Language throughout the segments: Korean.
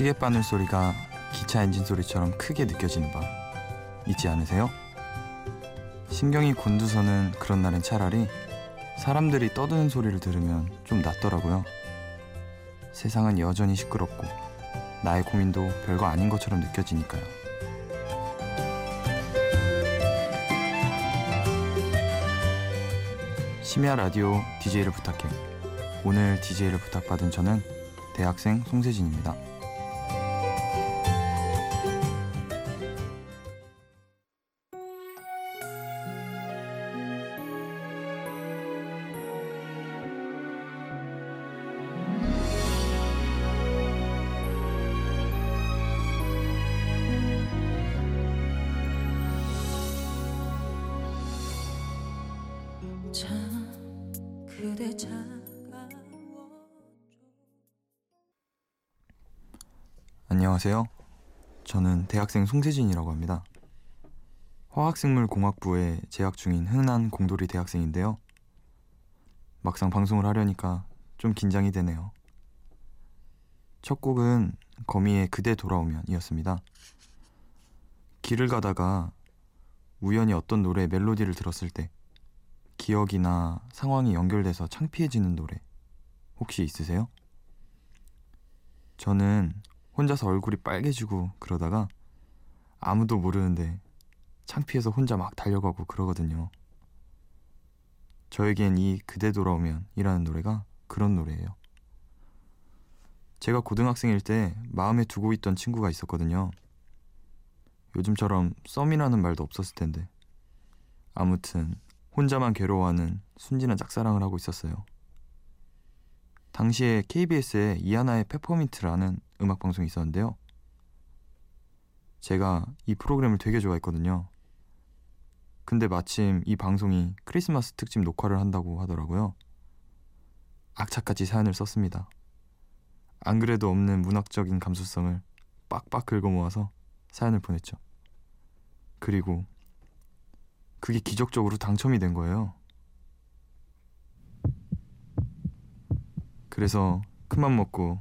시계 바늘 소리가 기차 엔진 소리처럼 크게 느껴지는 밤 있지 않으세요? 신경이 곤두서는 그런 날엔 차라리 사람들이 떠드는 소리를 들으면 좀 낫더라고요. 세상은 여전히 시끄럽고 나의 고민도 별거 아닌 것처럼 느껴지니까요. 심야 라디오 DJ를 부탁해. 오늘 DJ를 부탁받은 저는 대학생 송세진입니다. 안녕하세요. 저는 대학생 송세진이라고 합니다. 화학생물공학부에 재학 중인 흔한 공돌이 대학생인데요. 막상 방송을 하려니까 좀 긴장이 되네요. 첫 곡은 거미의 그대 돌아오면 이었습니다. 길을 가다가 우연히 어떤 노래의 멜로디를 들었을 때 기억이나 상황이 연결돼서 창피해지는 노래 혹시 있으세요? 저는 혼자서 얼굴이 빨개지고 그러다가 아무도 모르는데 창피해서 혼자 막 달려가고 그러거든요. 저에겐 이 그대 돌아오면 이라는 노래가 그런 노래예요. 제가 고등학생일 때 마음에 두고 있던 친구가 있었거든요. 요즘처럼 썸이라는 말도 없었을 텐데. 아무튼 혼자만 괴로워하는 순진한 짝사랑을 하고 있었어요. 당시에 KBS에 이하나의 페퍼민트라는 음악 방송이 있었는데요. 제가 이 프로그램을 되게 좋아했거든요. 근데 마침 이 방송이 크리스마스 특집 녹화를 한다고 하더라고요. 악착같이 사연을 썼습니다. 안 그래도 없는 문학적인 감수성을 빡빡 긁어 모아서 사연을 보냈죠. 그리고 그게 기적적으로 당첨이 된 거예요. 그래서 큰맘 먹고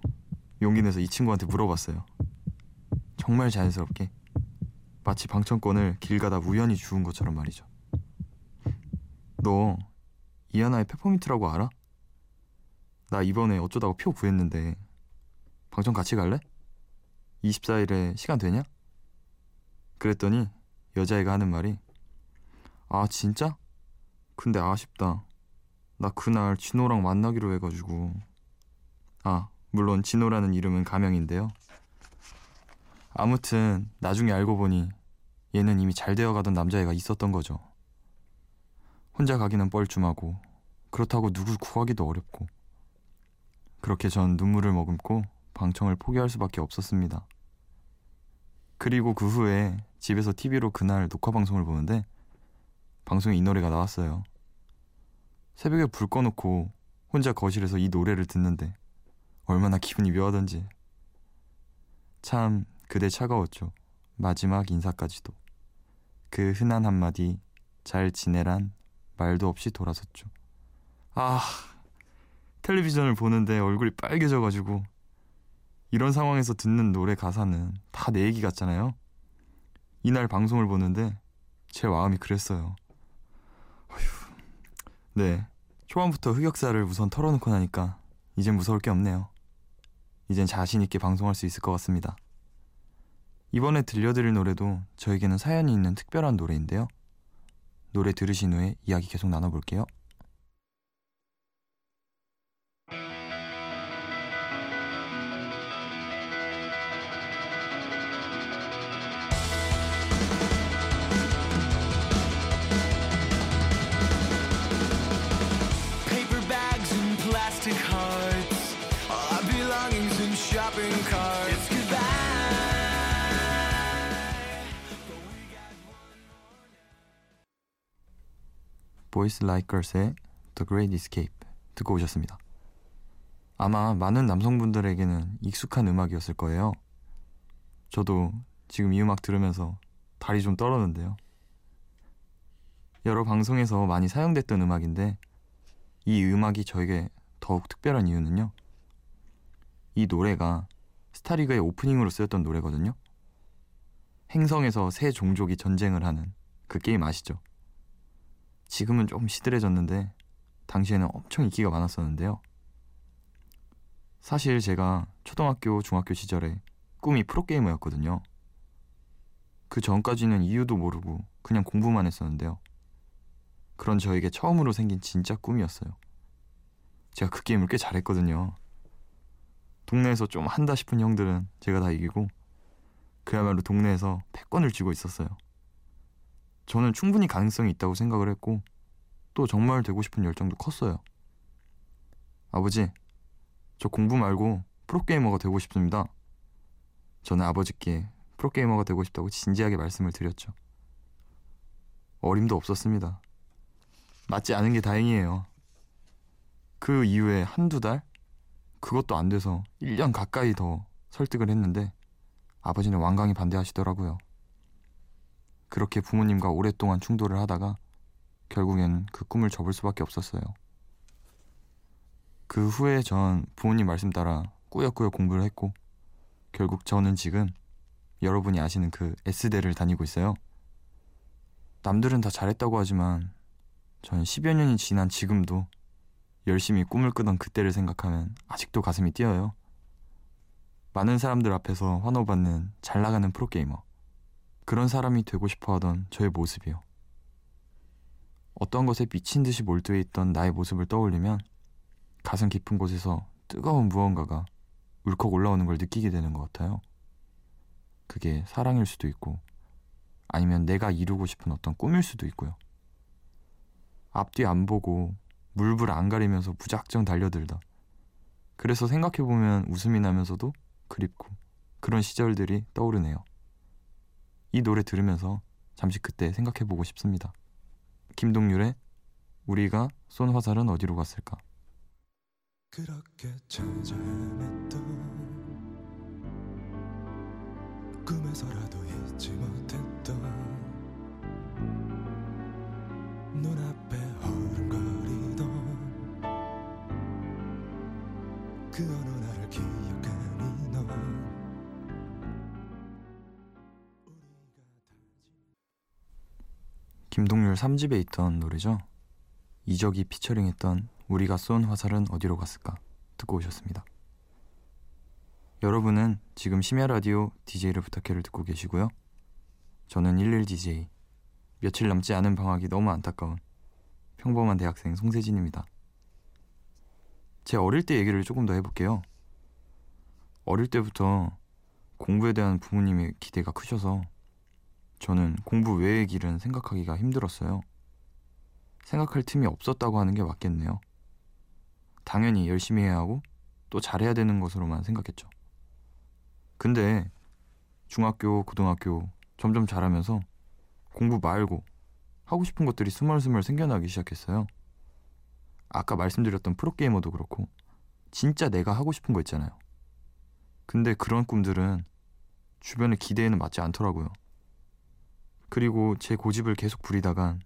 용기 내서 이 친구한테 물어봤어요. 정말 자연스럽게 마치 방청권을 길 가다 우연히 주운 것처럼 말이죠. 너 이하나의 페퍼민트라고 알아? 나 이번에 어쩌다가 표 구했는데 방청 같이 갈래? 24일에 시간 되냐? 그랬더니 여자애가 하는 말이 아 진짜? 근데 아쉽다. 나 그날 진호랑 만나기로 해가지고 아 물론 진호라는 이름은 가명인데요. 아무튼 나중에 알고 보니 얘는 이미 잘 되어가던 남자애가 있었던 거죠. 혼자 가기는 뻘쭘하고 그렇다고 누굴 구하기도 어렵고 그렇게 전 눈물을 머금고 방청을 포기할 수밖에 없었습니다. 그리고 그 후에 집에서 TV로 그날 녹화 방송을 보는데 방송에 이 노래가 나왔어요. 새벽에 불 꺼놓고 혼자 거실에서 이 노래를 듣는데 얼마나 기분이 묘하던지. 참 그대 차가웠죠. 마지막 인사까지도. 그 흔한 한마디 잘 지내란 말도 없이 돌아섰죠. 아 텔레비전을 보는데 얼굴이 빨개져가지고 이런 상황에서 듣는 노래 가사는 다 내 얘기 같잖아요. 이날 방송을 보는데 제 마음이 그랬어요. 어휴, 네, 초반부터 흑역사를 우선 털어놓고 나니까 이젠 무서울 게 없네요. 이젠 자신 있게 방송할 수 있을 것 같습니다. 이번에 들려드릴 노래도 저에게는 사연이 있는 특별한 노래인데요. 노래 들으신 후에 이야기 계속 나눠볼게요. plastic hearts. Boys Like Girls의 The Great Escape 듣고 오셨습니다. 아마 많은 남성분들에게는 익숙한 음악이었을 거예요. 저도 지금 이 음악 들으면서 다리 좀 떨었는데요. 여러 방송에서 많이 사용됐던 음악인데 이 음악이 저에게 더욱 특별한 이유는요. 이 노래가 스타리그의 오프닝으로 쓰였던 노래거든요. 행성에서 새 종족이 전쟁을 하는 그 게임 아시죠? 지금은 좀 시들해졌는데 당시에는 엄청 인기가 많았었는데요. 사실 제가 초등학교, 중학교 시절에 꿈이 프로게이머였거든요. 그 전까지는 이유도 모르고 그냥 공부만 했었는데요. 그런 저에게 처음으로 생긴 진짜 꿈이었어요. 제가 그 게임을 꽤 잘했거든요. 동네에서 좀 한다 싶은 형들은 제가 다 이기고 그야말로 동네에서 패권을 쥐고 있었어요. 저는 충분히 가능성이 있다고 생각을 했고 또 정말 되고 싶은 열정도 컸어요. 아버지, 저 공부 말고 프로게이머가 되고 싶습니다. 저는 아버지께 프로게이머가 되고 싶다고 진지하게 말씀을 드렸죠. 어림도 없었습니다. 맞지 않은 게 다행이에요. 그 이후에 한두 달? 그것도 안 돼서 1년 가까이 더 설득을 했는데 아버지는 완강히 반대하시더라고요. 그렇게 부모님과 오랫동안 충돌을 하다가 결국엔 그 꿈을 접을 수밖에 없었어요. 그 후에 전 부모님 말씀 따라 꾸역꾸역 공부를 했고 결국 저는 지금 여러분이 아시는 그 S대를 다니고 있어요. 남들은 다 잘했다고 하지만 전 10여 년이 지난 지금도 열심히 꿈을 꾸던 그때를 생각하면 아직도 가슴이 뛰어요. 많은 사람들 앞에서 환호받는 잘 나가는 프로게이머. 그런 사람이 되고 싶어 하던 저의 모습이요. 어떤 것에 미친 듯이 몰두해 있던 나의 모습을 떠올리면 가슴 깊은 곳에서 뜨거운 무언가가 울컥 올라오는 걸 느끼게 되는 것 같아요. 그게 사랑일 수도 있고 아니면 내가 이루고 싶은 어떤 꿈일 수도 있고요. 앞뒤 안 보고 물불 안 가리면서 무작정 달려들다. 그래서 생각해보면 웃음이 나면서도 그립고 그런 시절들이 떠오르네요. 이 노래 들으면서 잠시 그때 생각해보고 싶습니다. 김동률의 우리가 쏜 화살은 어디로 갔을까? 그렇게 꿈에서라도 잊지 못했던 눈앞에 흐름거리던 그 어느 날 김동률 3집에 있던 노래죠. 이적이 피처링했던 우리가 쏜 화살은 어디로 갔을까 듣고 오셨습니다. 여러분은 지금 심야 라디오 DJ를 부탁해를 듣고 계시고요. 저는 11DJ 며칠 남지 않은 방학이 너무 안타까운 평범한 대학생 송세진입니다. 제 어릴 때 얘기를 조금 더 해볼게요. 어릴 때부터 공부에 대한 부모님의 기대가 크셔서 저는 공부 외의 길은 생각하기가 힘들었어요. 생각할 틈이 없었다고 하는 게 맞겠네요. 당연히 열심히 해야 하고 또 잘해야 되는 것으로만 생각했죠. 근데 중학교, 고등학교 점점 자라면서 공부 말고 하고 싶은 것들이 스멀스멀 생겨나기 시작했어요. 아까 말씀드렸던 프로게이머도 그렇고 진짜 내가 하고 싶은 거 있잖아요. 근데 그런 꿈들은 주변의 기대에는 맞지 않더라고요. 그리고 제 고집을 계속 부리다간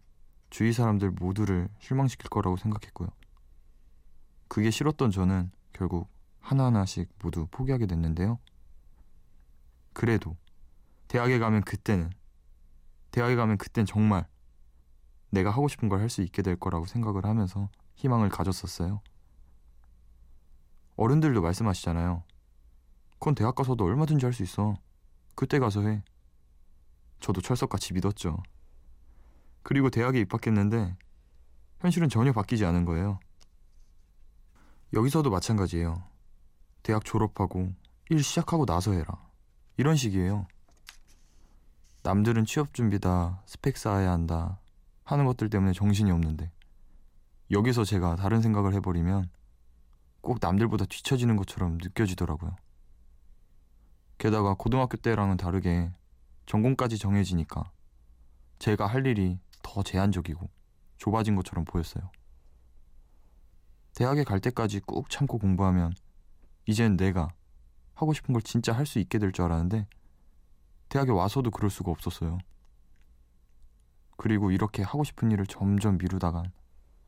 주위 사람들 모두를 실망시킬 거라고 생각했고요. 그게 싫었던 저는 결국 하나하나씩 모두 포기하게 됐는데요. 그래도 대학에 가면 그때는 대학에 가면 그땐 정말 내가 하고 싶은 걸 할 수 있게 될 거라고 생각을 하면서 희망을 가졌었어요. 어른들도 말씀하시잖아요. 그건 대학 가서도 얼마든지 할 수 있어. 그때 가서 해. 저도 철석같이 믿었죠. 그리고 대학에 입학했는데 현실은 전혀 바뀌지 않은 거예요. 여기서도 마찬가지예요. 대학 졸업하고 일 시작하고 나서 해라. 이런 식이에요. 남들은 취업 준비다, 스펙 쌓아야 한다 하는 것들 때문에 정신이 없는데 여기서 제가 다른 생각을 해버리면 꼭 남들보다 뒤처지는 것처럼 느껴지더라고요. 게다가 고등학교 때랑은 다르게 전공까지 정해지니까 제가 할 일이 더 제한적이고 좁아진 것처럼 보였어요. 대학에 갈 때까지 꾹 참고 공부하면 이젠 내가 하고 싶은 걸 진짜 할 수 있게 될 줄 알았는데 대학에 와서도 그럴 수가 없었어요. 그리고 이렇게 하고 싶은 일을 점점 미루다간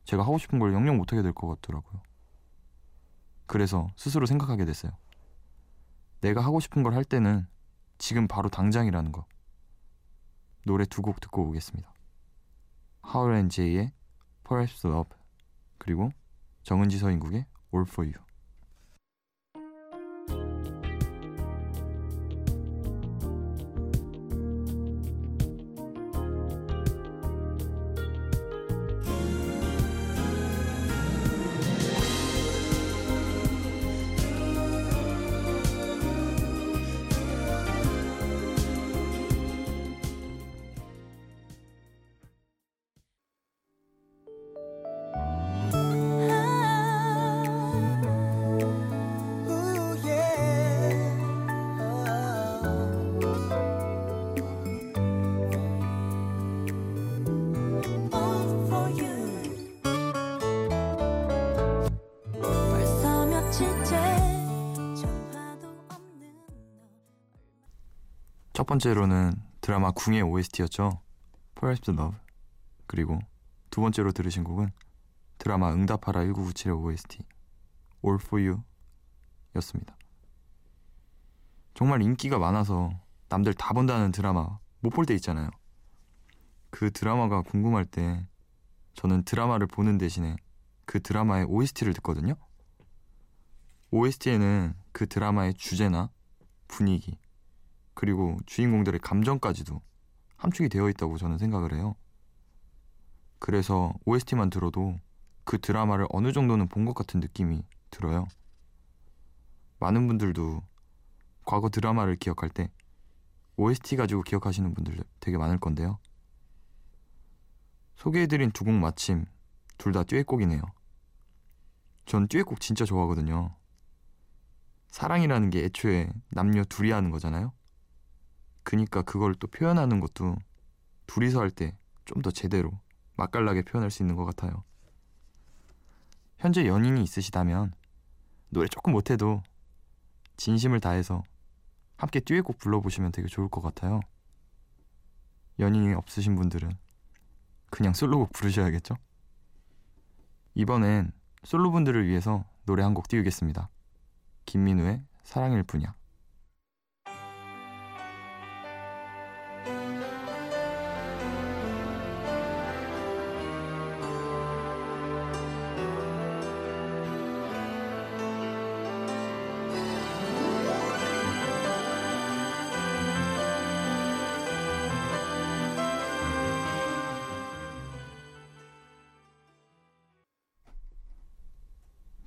제가 하고 싶은 걸 영영 못하게 될 것 같더라고요. 그래서 스스로 생각하게 됐어요. 내가 하고 싶은 걸 할 때는 지금 바로 당장이라는 거. 노래 두 곡 듣고 오겠습니다. 하울 앤 제이의 Perhaps Love 그리고 정은지 서인국의 All For You. 첫 번째로는 드라마 궁의 OST였죠. Perhaps Love. 그리고 두 번째로 들으신 곡은 드라마 응답하라 1997의 OST All For You 였습니다. 정말 인기가 많아서 남들 다 본다는 드라마 못 볼 때 있잖아요. 그 드라마가 궁금할 때 저는 드라마를 보는 대신에 그 드라마의 OST를 듣거든요. OST에는 그 드라마의 주제나 분위기 그리고 주인공들의 감정까지도 함축이 되어 있다고 저는 생각을 해요. 그래서 OST만 들어도 그 드라마를 어느 정도는 본 것 같은 느낌이 들어요. 많은 분들도 과거 드라마를 기억할 때 OST 가지고 기억하시는 분들 되게 많을 건데요. 소개해드린 두 곡 마침 둘 다 듀엣곡이네요. 전 듀엣곡 진짜 좋아하거든요. 사랑이라는 게 애초에 남녀 둘이 하는 거잖아요. 그니까 그걸 또 표현하는 것도 둘이서 할 때 좀 더 제대로 맛깔나게 표현할 수 있는 것 같아요. 현재 연인이 있으시다면 노래 조금 못해도 진심을 다해서 함께 듀엣곡 불러보시면 되게 좋을 것 같아요. 연인이 없으신 분들은 그냥 솔로곡 부르셔야겠죠? 이번엔 솔로분들을 위해서 노래 한 곡 띄우겠습니다. 김민우의 사랑일 뿐이야.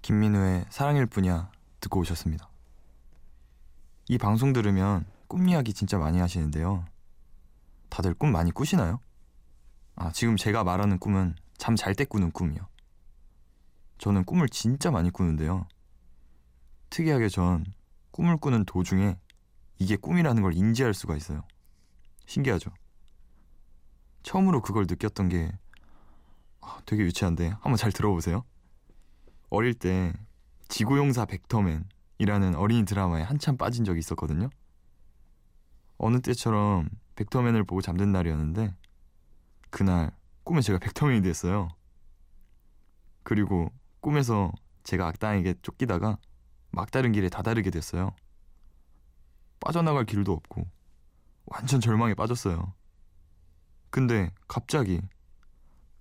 김민우의 사랑일 뿐이야 듣고 오셨습니다. 이 방송 들으면 꿈 이야기 진짜 많이 하시는데요. 다들 꿈 많이 꾸시나요? 아, 지금 제가 말하는 꿈은 잠 잘 때 꾸는 꿈이요. 저는 꿈을 진짜 많이 꾸는데요. 특이하게 전 꿈을 꾸는 도중에 이게 꿈이라는 걸 인지할 수가 있어요. 신기하죠? 처음으로 그걸 느꼈던 게 아, 되게 유치한데 한번 잘 들어보세요. 어릴 때 지구용사 벡터맨이라는 어린이 드라마에 한참 빠진 적이 있었거든요. 어느 때처럼 벡터맨을 보고 잠든 날이었는데 그날 꿈에 제가 벡터맨이 됐어요. 그리고 꿈에서 제가 악당에게 쫓기다가 막다른 길에 다다르게 됐어요. 빠져나갈 길도 없고 완전 절망에 빠졌어요. 근데 갑자기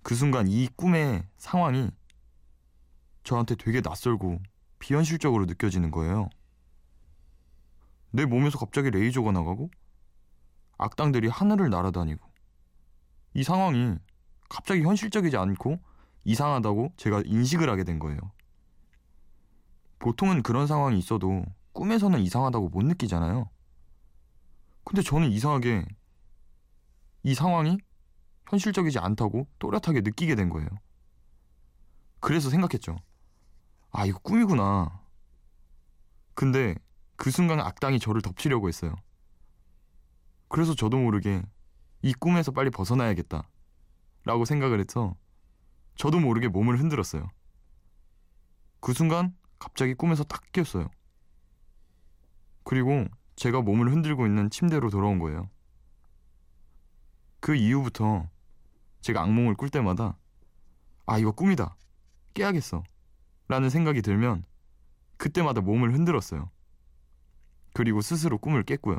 그 순간 이 꿈의 상황이 저한테 되게 낯설고 비현실적으로 느껴지는 거예요. 내 몸에서 갑자기 레이저가 나가고 악당들이 하늘을 날아다니고 이 상황이 갑자기 현실적이지 않고 이상하다고 제가 인식을 하게 된 거예요. 보통은 그런 상황이 있어도 꿈에서는 이상하다고 못 느끼잖아요. 근데 저는 이상하게 이 상황이 현실적이지 않다고 또렷하게 느끼게 된 거예요. 그래서 생각했죠. 아, 이거 꿈이구나. 근데 그 순간 악당이 저를 덮치려고 했어요. 그래서 저도 모르게 이 꿈에서 빨리 벗어나야겠다. 라고 생각을 해서 저도 모르게 몸을 흔들었어요. 그 순간 갑자기 꿈에서 딱 깼어요. 그리고 제가 몸을 흔들고 있는 침대로 돌아온 거예요. 그 이후부터 제가 악몽을 꿀 때마다 아, 이거 꿈이다. 깨야겠어. 라는 생각이 들면 그때마다 몸을 흔들었어요. 그리고 스스로 꿈을 깼고요.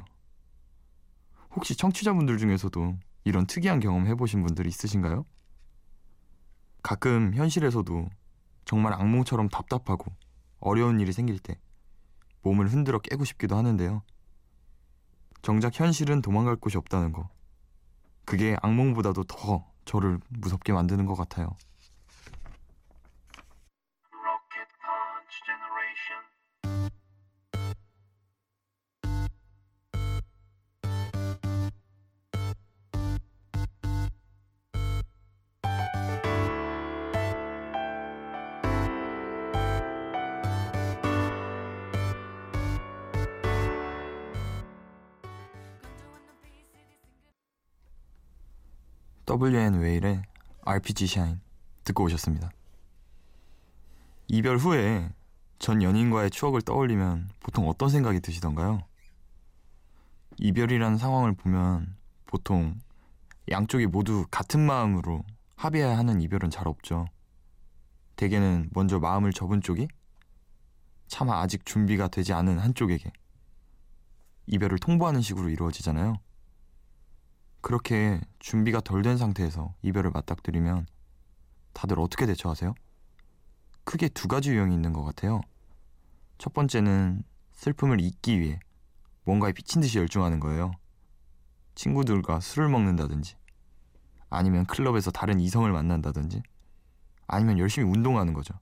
혹시 청취자분들 중에서도 이런 특이한 경험 해보신 분들 있으신가요? 가끔 현실에서도 정말 악몽처럼 답답하고 어려운 일이 생길 때 몸을 흔들어 깨고 싶기도 하는데요. 정작 현실은 도망갈 곳이 없다는 거. 그게 악몽보다도 더 저를 무섭게 만드는 것 같아요. WN 웨일의 RPG 샤인 듣고 오셨습니다. 이별 후에 전 연인과의 추억을 떠올리면 보통 어떤 생각이 드시던가요? 이별이라는 상황을 보면 보통 양쪽이 모두 같은 마음으로 합의해야 하는 이별은 잘 없죠. 대개는 먼저 마음을 접은 쪽이 차마 아직 준비가 되지 않은 한쪽에게 이별을 통보하는 식으로 이루어지잖아요. 그렇게 준비가 덜 된 상태에서 이별을 맞닥뜨리면 다들 어떻게 대처하세요? 크게 두 가지 유형이 있는 것 같아요. 첫 번째는 슬픔을 잊기 위해 뭔가에 미친 듯이 열중하는 거예요. 친구들과 술을 먹는다든지, 아니면 클럽에서 다른 이성을 만난다든지, 아니면 열심히 운동하는 거죠.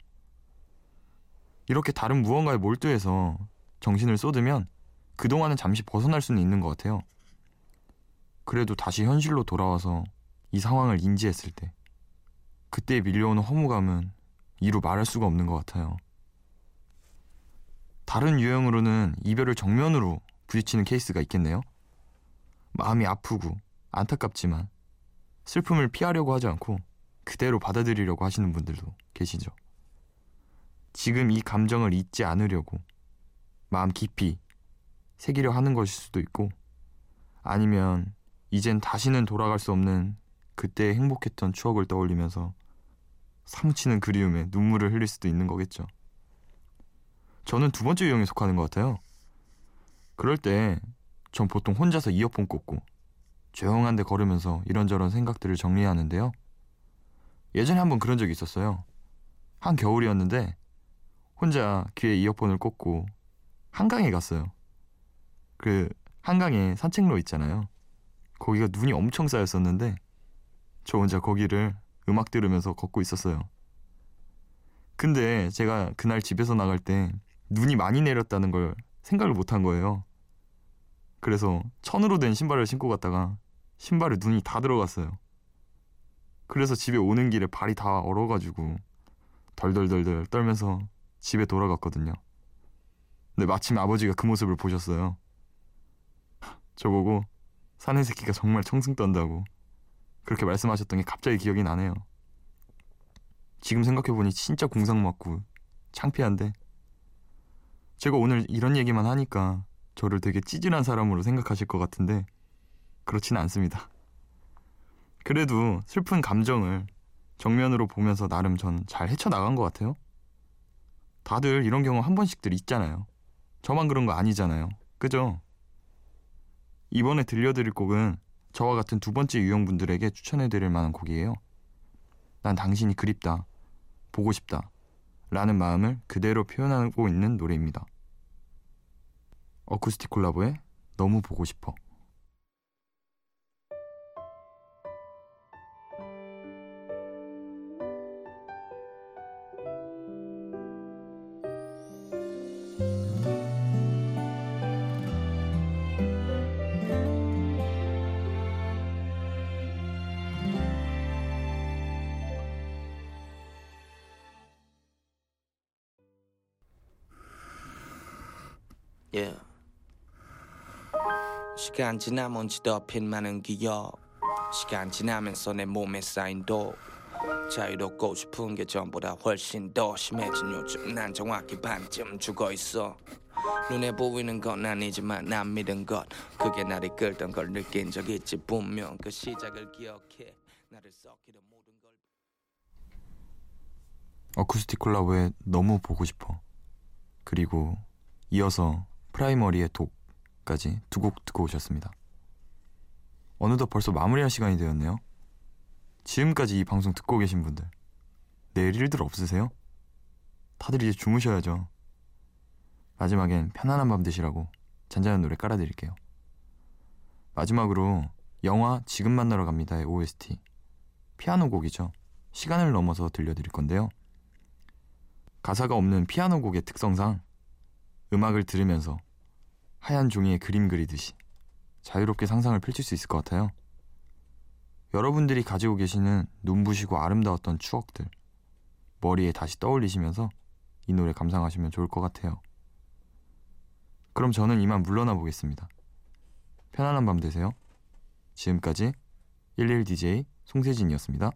이렇게 다른 무언가에 몰두해서 정신을 쏟으면 그동안은 잠시 벗어날 수는 있는 것 같아요. 그래도 다시 현실로 돌아와서 이 상황을 인지했을 때 그때 밀려오는 허무감은 이루 말할 수가 없는 것 같아요. 다른 유형으로는 이별을 정면으로 부딪히는 케이스가 있겠네요. 마음이 아프고 안타깝지만 슬픔을 피하려고 하지 않고 그대로 받아들이려고 하시는 분들도 계시죠. 지금 이 감정을 잊지 않으려고 마음 깊이 새기려 하는 것일 수도 있고 아니면 이젠 다시는 돌아갈 수 없는 그때의 행복했던 추억을 떠올리면서 사무치는 그리움에 눈물을 흘릴 수도 있는 거겠죠. 저는 두 번째 유형에 속하는 것 같아요. 그럴 때 전 보통 혼자서 이어폰 꽂고 조용한 데 걸으면서 이런저런 생각들을 정리하는데요. 예전에 한번 그런 적이 있었어요. 한 겨울이었는데 혼자 귀에 이어폰을 꽂고 한강에 갔어요. 그 한강에 산책로 있잖아요. 거기가 눈이 엄청 쌓였었는데 저 혼자 거기를 음악 들으면서 걷고 있었어요. 근데 제가 그날 집에서 나갈 때 눈이 많이 내렸다는 걸 생각을 못 한 거예요. 그래서 천으로 된 신발을 신고 갔다가 신발에 눈이 다 들어갔어요. 그래서 집에 오는 길에 발이 다 얼어가지고 덜덜덜덜 떨면서 집에 돌아갔거든요. 근데 마침 아버지가 그 모습을 보셨어요. 저보고 사내 새끼가 정말 청승 떤다고 그렇게 말씀하셨던 게 갑자기 기억이 나네요. 지금 생각해보니 진짜 공상 맞고 창피한데 제가 오늘 이런 얘기만 하니까 저를 되게 찌질한 사람으로 생각하실 것 같은데 그렇지는 않습니다. 그래도 슬픈 감정을 정면으로 보면서 나름 전 잘 헤쳐나간 것 같아요. 다들 이런 경우 한 번씩들 있잖아요. 저만 그런 거 아니잖아요. 그죠? 이번에 들려드릴 곡은 저와 같은 두 번째 유형분들에게 추천해드릴 만한 곡이에요. 난 당신이 그립다, 보고 싶다, 라는 마음을 그대로 표현하고 있는 노래입니다. 어쿠스틱 콜라보의 너무 보고 싶어. Yeah. 시간 지나면 지덮인 많은 기억 시간 지나면서 내 몸에 쌓인 독 자유롭고 싶은 게 전보다 훨씬 더 심해진 요즘. 난 정확히 반쯤 죽어있어. 눈에 보이는 건 아니지만 난 믿은 것. 그게 나를 끌던 걸 느낀 적 있지 분명. 그 시작을 기억해. 나를 썩히던 모든 걸. 어쿠스틱 콜라보의 너무 보고 싶어. 그리고 이어서 프라이머리의 독 까지 두 곡 듣고 오셨습니다. 어느덧 벌써 마무리할 시간이 되었네요. 지금까지 이 방송 듣고 계신 분들 내일 일들 없으세요? 다들 이제 주무셔야죠. 마지막엔 편안한 밤 되시라고 잔잔한 노래 깔아드릴게요. 마지막으로 영화 지금 만나러 갑니다의 OST 피아노 곡이죠. 시간을 넘어서 들려드릴 건데요. 가사가 없는 피아노 곡의 특성상 음악을 들으면서 하얀 종이에 그림 그리듯이 자유롭게 상상을 펼칠 수 있을 것 같아요. 여러분들이 가지고 계시는 눈부시고 아름다웠던 추억들 머리에 다시 떠올리시면서 이 노래 감상하시면 좋을 것 같아요. 그럼 저는 이만 물러나 보겠습니다. 편안한 밤 되세요. 지금까지 11DJ 송세진이었습니다.